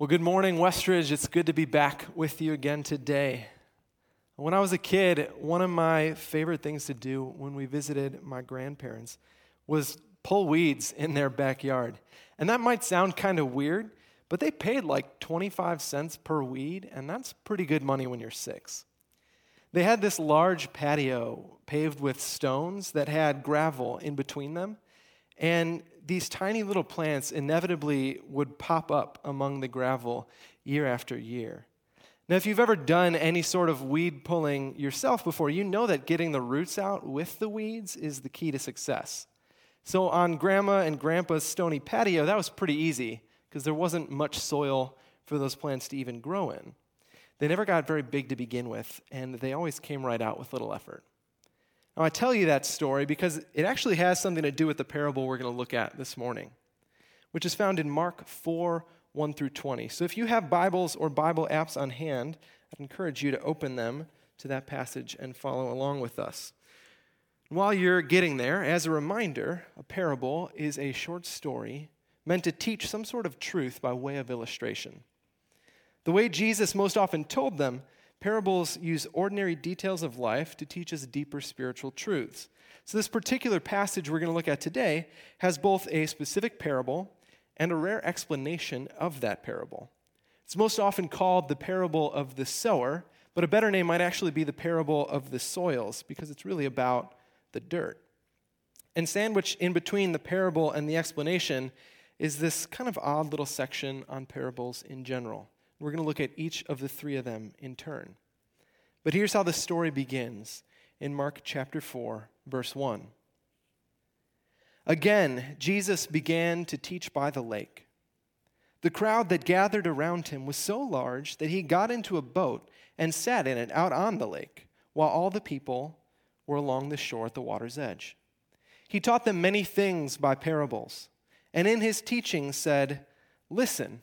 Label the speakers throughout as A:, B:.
A: Well, good morning, Westridge. It's good to be back with you again today. When I was a kid, one of my favorite things to do when we visited my grandparents was pull weeds in their backyard. And that might sound kind of weird, but they paid like 25 cents per weed, and that's pretty good money when you're six. They had this large patio paved with stones that had gravel in between them, and these tiny little plants inevitably would pop up among the gravel year after year. Now, if you've ever done any sort of weed pulling yourself before, you know that getting the roots out with the weeds is the key to success. So, on Grandma and Grandpa's stony patio, that was pretty easy because there wasn't much soil for those plants to even grow in. They never got very big to begin with, and they always came right out with little effort. Now, I tell you that story because it actually has something to do with the parable we're going to look at this morning, which is found in Mark 4 1 through 20. So if you have Bibles or Bible apps on hand, I'd encourage you to open them to that passage and follow along with us. While you're getting there, as a reminder, a parable is a short story meant to teach some sort of truth by way of illustration. The way Jesus most often told them Parables use ordinary details of life to teach us deeper spiritual truths. So, this particular passage we're going to look at today has both a specific parable and a rare explanation of that parable. It's most often called the parable of the sower, but a better name might actually be the parable of the soils because it's really about the dirt. And sandwiched in between the parable and the explanation is this kind of odd little section on parables in general. We're going to look at each of the three of them in turn. But here's how the story begins in Mark chapter 4, verse 1. Again, Jesus began to teach by the lake. The crowd that gathered around him was so large that he got into a boat and sat in it out on the lake, while all the people were along the shore at the water's edge. He taught them many things by parables, and in his teaching said, Listen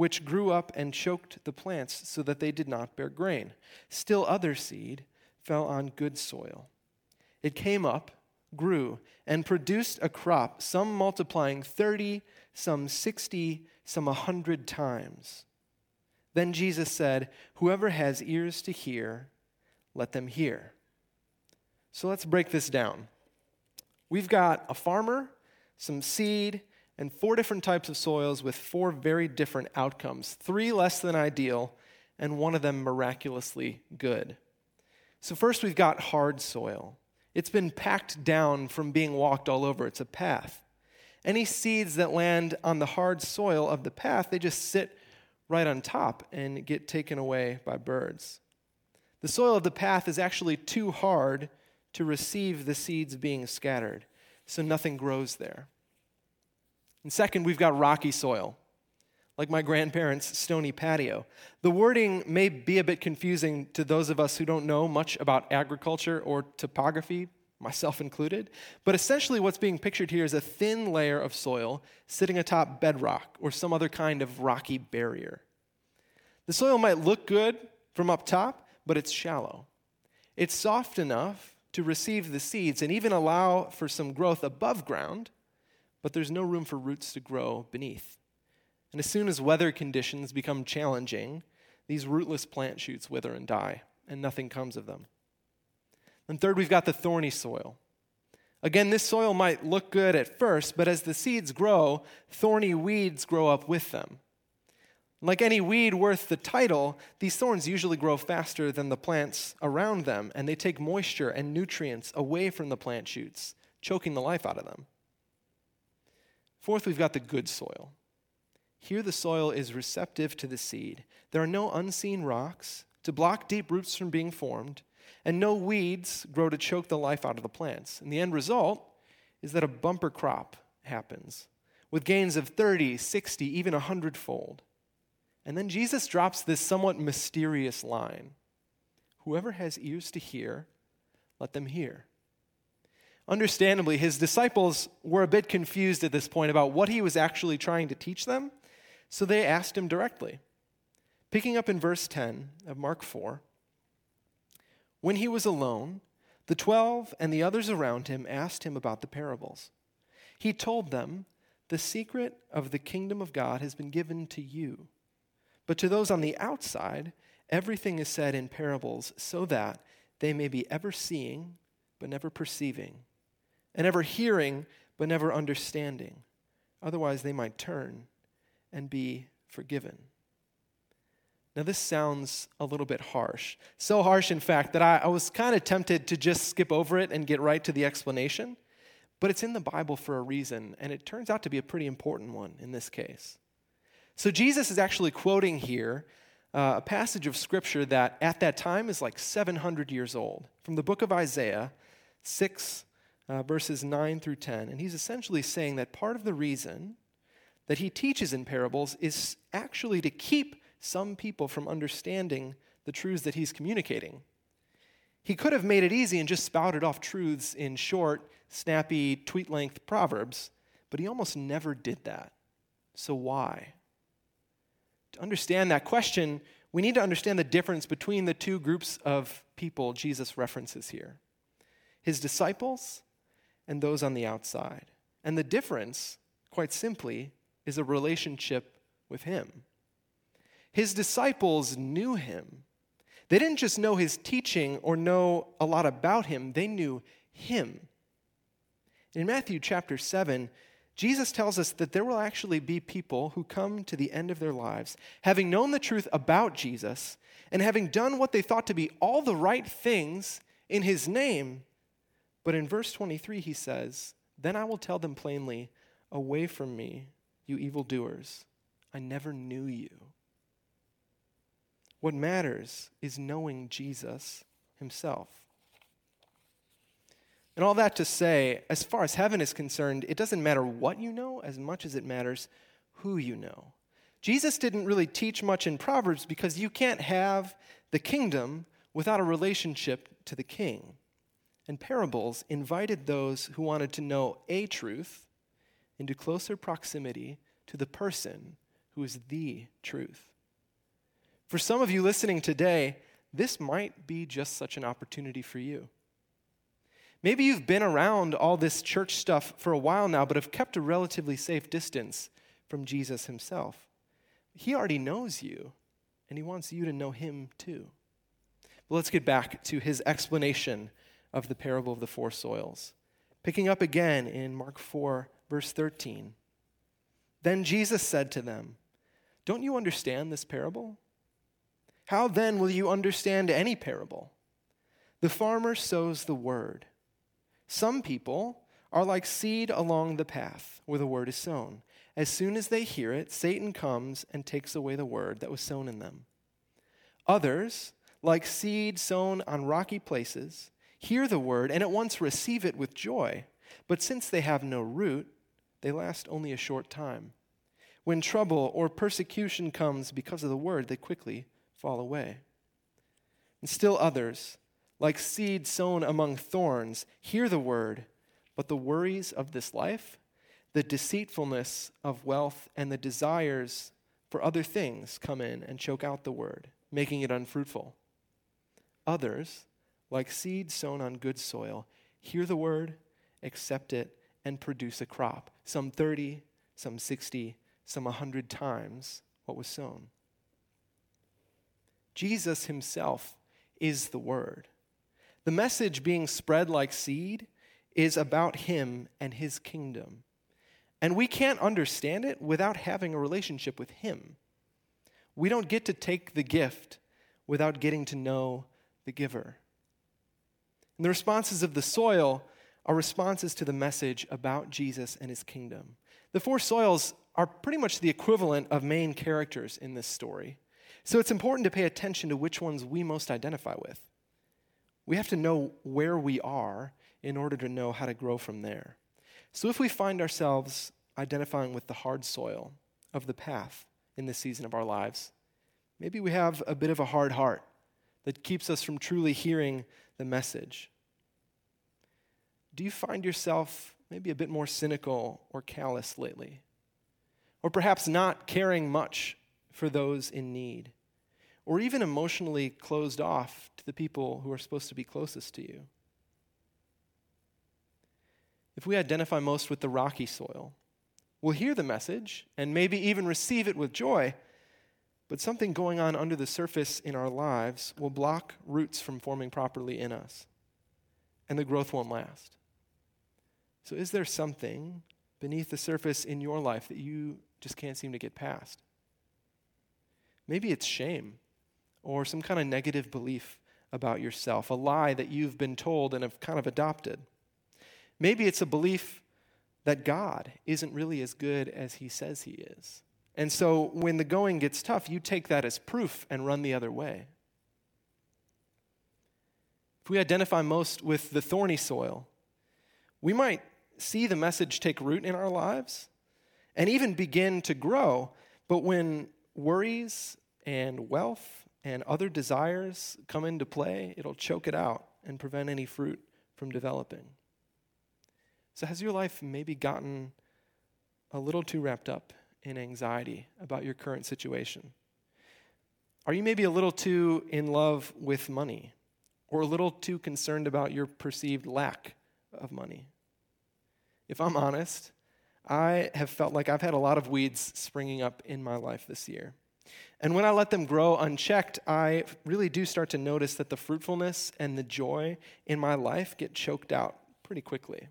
A: which grew up and choked the plants so that they did not bear grain. Still, other seed fell on good soil. It came up, grew, and produced a crop, some multiplying 30, some 60, some a 100 times. Then Jesus said, Whoever has ears to hear, let them hear. So let's break this down. We've got a farmer, some seed, and four different types of soils with four very different outcomes three less than ideal, and one of them miraculously good. So, first, we've got hard soil. It's been packed down from being walked all over, it's a path. Any seeds that land on the hard soil of the path, they just sit right on top and get taken away by birds. The soil of the path is actually too hard to receive the seeds being scattered, so nothing grows there. And second, we've got rocky soil, like my grandparents' stony patio. The wording may be a bit confusing to those of us who don't know much about agriculture or topography, myself included, but essentially what's being pictured here is a thin layer of soil sitting atop bedrock or some other kind of rocky barrier. The soil might look good from up top, but it's shallow. It's soft enough to receive the seeds and even allow for some growth above ground but there's no room for roots to grow beneath. And as soon as weather conditions become challenging, these rootless plant shoots wither and die, and nothing comes of them. And third, we've got the thorny soil. Again, this soil might look good at first, but as the seeds grow, thorny weeds grow up with them. Like any weed worth the title, these thorns usually grow faster than the plants around them, and they take moisture and nutrients away from the plant shoots, choking the life out of them. Fourth, we've got the good soil. Here, the soil is receptive to the seed. There are no unseen rocks to block deep roots from being formed, and no weeds grow to choke the life out of the plants. And the end result is that a bumper crop happens with gains of 30, 60, even 100 fold. And then Jesus drops this somewhat mysterious line Whoever has ears to hear, let them hear. Understandably, his disciples were a bit confused at this point about what he was actually trying to teach them, so they asked him directly. Picking up in verse 10 of Mark 4 When he was alone, the twelve and the others around him asked him about the parables. He told them, The secret of the kingdom of God has been given to you. But to those on the outside, everything is said in parables so that they may be ever seeing, but never perceiving, and ever hearing, but never understanding. Otherwise, they might turn and be forgiven. Now, this sounds a little bit harsh. So harsh, in fact, that I, I was kind of tempted to just skip over it and get right to the explanation. But it's in the Bible for a reason, and it turns out to be a pretty important one in this case. So, Jesus is actually quoting here uh, a passage of Scripture that at that time is like 700 years old from the book of Isaiah 6, uh, verses 9 through 10. And he's essentially saying that part of the reason that he teaches in parables is actually to keep some people from understanding the truths that he's communicating. He could have made it easy and just spouted off truths in short, snappy, tweet length proverbs, but he almost never did that. So, why? To understand that question, we need to understand the difference between the two groups of people Jesus references here his disciples and those on the outside. And the difference, quite simply, is a relationship with him. His disciples knew him. They didn't just know his teaching or know a lot about him, they knew him. In Matthew chapter 7, Jesus tells us that there will actually be people who come to the end of their lives, having known the truth about Jesus and having done what they thought to be all the right things in his name. But in verse 23, he says, Then I will tell them plainly, Away from me, you evildoers. I never knew you. What matters is knowing Jesus himself. And all that to say, as far as heaven is concerned, it doesn't matter what you know as much as it matters who you know. Jesus didn't really teach much in Proverbs because you can't have the kingdom without a relationship to the king. And parables invited those who wanted to know a truth into closer proximity to the person who is the truth. For some of you listening today, this might be just such an opportunity for you. Maybe you've been around all this church stuff for a while now, but have kept a relatively safe distance from Jesus himself. He already knows you, and he wants you to know him too. But let's get back to his explanation of the parable of the four soils. Picking up again in Mark 4, verse 13. Then Jesus said to them, Don't you understand this parable? How then will you understand any parable? The farmer sows the word. Some people are like seed along the path where the word is sown. As soon as they hear it, Satan comes and takes away the word that was sown in them. Others, like seed sown on rocky places, hear the word and at once receive it with joy. But since they have no root, they last only a short time. When trouble or persecution comes because of the word, they quickly fall away. And still others, like seed sown among thorns, hear the word, but the worries of this life, the deceitfulness of wealth, and the desires for other things come in and choke out the word, making it unfruitful. Others, like seed sown on good soil, hear the word, accept it, and produce a crop, some 30, some 60, some 100 times what was sown. Jesus himself is the Word. The message being spread like seed is about him and his kingdom. And we can't understand it without having a relationship with him. We don't get to take the gift without getting to know the giver. And the responses of the soil are responses to the message about Jesus and his kingdom. The four soils are pretty much the equivalent of main characters in this story. So it's important to pay attention to which ones we most identify with. We have to know where we are in order to know how to grow from there. So if we find ourselves identifying with the hard soil of the path in this season of our lives. Maybe we have a bit of a hard heart that keeps us from truly hearing the message. Do you find yourself maybe a bit more cynical or callous lately? Or perhaps not caring much for those in need? Or even emotionally closed off to the people who are supposed to be closest to you? If we identify most with the rocky soil, we'll hear the message and maybe even receive it with joy, but something going on under the surface in our lives will block roots from forming properly in us, and the growth won't last. So, is there something beneath the surface in your life that you just can't seem to get past? Maybe it's shame or some kind of negative belief about yourself, a lie that you've been told and have kind of adopted. Maybe it's a belief that God isn't really as good as he says he is. And so when the going gets tough, you take that as proof and run the other way. If we identify most with the thorny soil, we might see the message take root in our lives and even begin to grow. But when worries and wealth and other desires come into play, it'll choke it out and prevent any fruit from developing. So, has your life maybe gotten a little too wrapped up in anxiety about your current situation? Are you maybe a little too in love with money or a little too concerned about your perceived lack of money? If I'm honest, I have felt like I've had a lot of weeds springing up in my life this year. And when I let them grow unchecked, I really do start to notice that the fruitfulness and the joy in my life get choked out pretty quickly.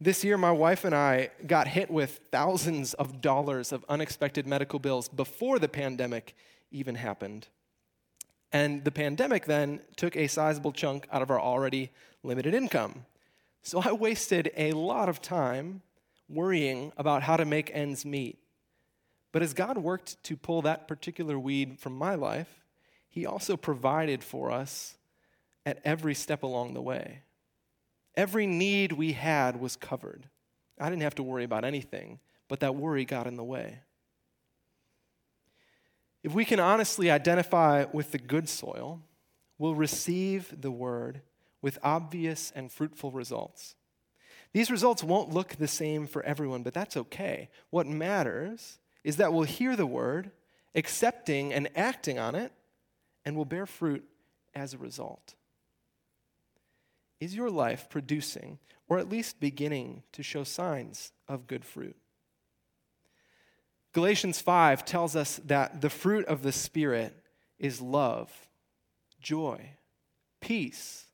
A: This year, my wife and I got hit with thousands of dollars of unexpected medical bills before the pandemic even happened. And the pandemic then took a sizable chunk out of our already limited income. So I wasted a lot of time worrying about how to make ends meet. But as God worked to pull that particular weed from my life, He also provided for us at every step along the way. Every need we had was covered. I didn't have to worry about anything, but that worry got in the way. If we can honestly identify with the good soil, we'll receive the word with obvious and fruitful results. These results won't look the same for everyone, but that's okay. What matters is that we'll hear the word, accepting and acting on it, and will bear fruit as a result. Is your life producing, or at least beginning to show signs of good fruit? Galatians 5 tells us that the fruit of the Spirit is love, joy, peace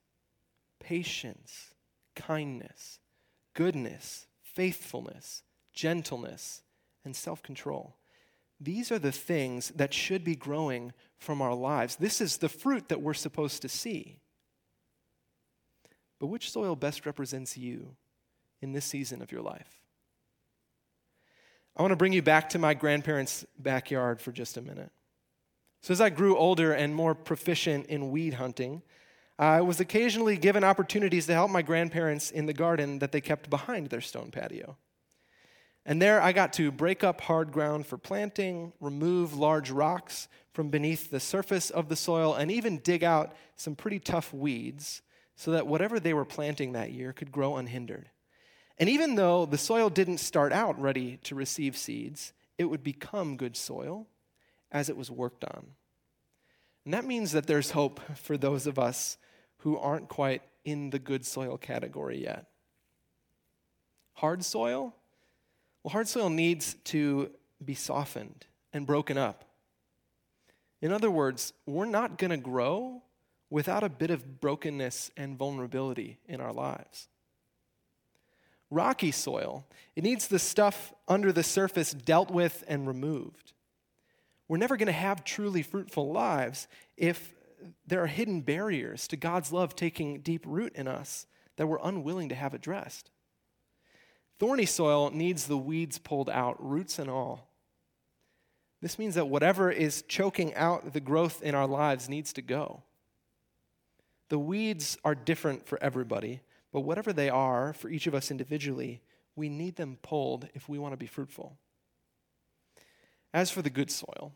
A: patience, kindness, goodness, faithfulness, gentleness, and self control. These are the things that should be growing from our lives. This is the fruit that we're supposed to see. But which soil best represents you in this season of your life? I want to bring you back to my grandparents' backyard for just a minute. So, as I grew older and more proficient in weed hunting, I was occasionally given opportunities to help my grandparents in the garden that they kept behind their stone patio. And there I got to break up hard ground for planting, remove large rocks from beneath the surface of the soil, and even dig out some pretty tough weeds so that whatever they were planting that year could grow unhindered. And even though the soil didn't start out ready to receive seeds, it would become good soil as it was worked on. And that means that there's hope for those of us who aren't quite in the good soil category yet. Hard soil? Well, hard soil needs to be softened and broken up. In other words, we're not going to grow without a bit of brokenness and vulnerability in our lives. Rocky soil, it needs the stuff under the surface dealt with and removed. We're never going to have truly fruitful lives if there are hidden barriers to God's love taking deep root in us that we're unwilling to have addressed. Thorny soil needs the weeds pulled out, roots and all. This means that whatever is choking out the growth in our lives needs to go. The weeds are different for everybody, but whatever they are for each of us individually, we need them pulled if we want to be fruitful. As for the good soil,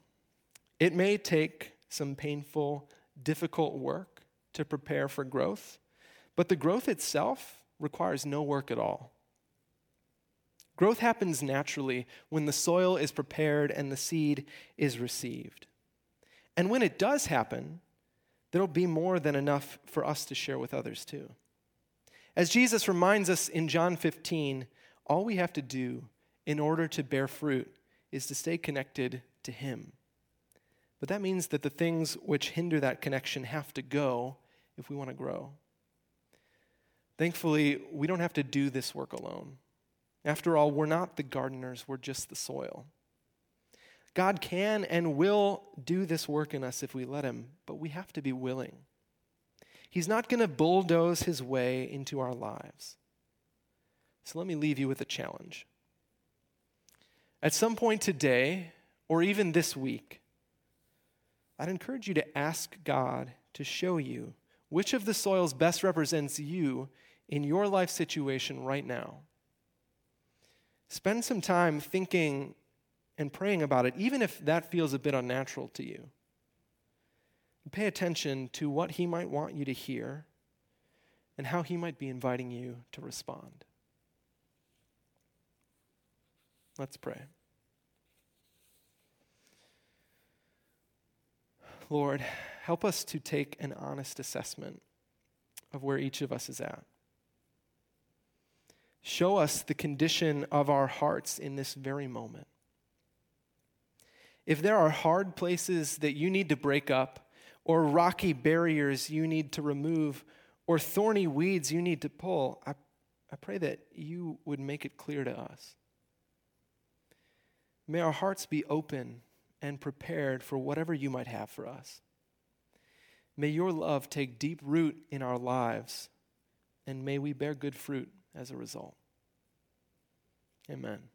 A: it may take some painful, difficult work to prepare for growth, but the growth itself requires no work at all. Growth happens naturally when the soil is prepared and the seed is received. And when it does happen, there'll be more than enough for us to share with others too. As Jesus reminds us in John 15, all we have to do in order to bear fruit is to stay connected to Him. But that means that the things which hinder that connection have to go if we want to grow. Thankfully, we don't have to do this work alone. After all, we're not the gardeners, we're just the soil. God can and will do this work in us if we let Him, but we have to be willing. He's not going to bulldoze His way into our lives. So let me leave you with a challenge. At some point today, or even this week, I'd encourage you to ask God to show you which of the soils best represents you in your life situation right now. Spend some time thinking and praying about it, even if that feels a bit unnatural to you. Pay attention to what He might want you to hear and how He might be inviting you to respond. Let's pray. Lord, help us to take an honest assessment of where each of us is at. Show us the condition of our hearts in this very moment. If there are hard places that you need to break up, or rocky barriers you need to remove, or thorny weeds you need to pull, I, I pray that you would make it clear to us. May our hearts be open and prepared for whatever you might have for us. May your love take deep root in our lives, and may we bear good fruit as a result. Amen.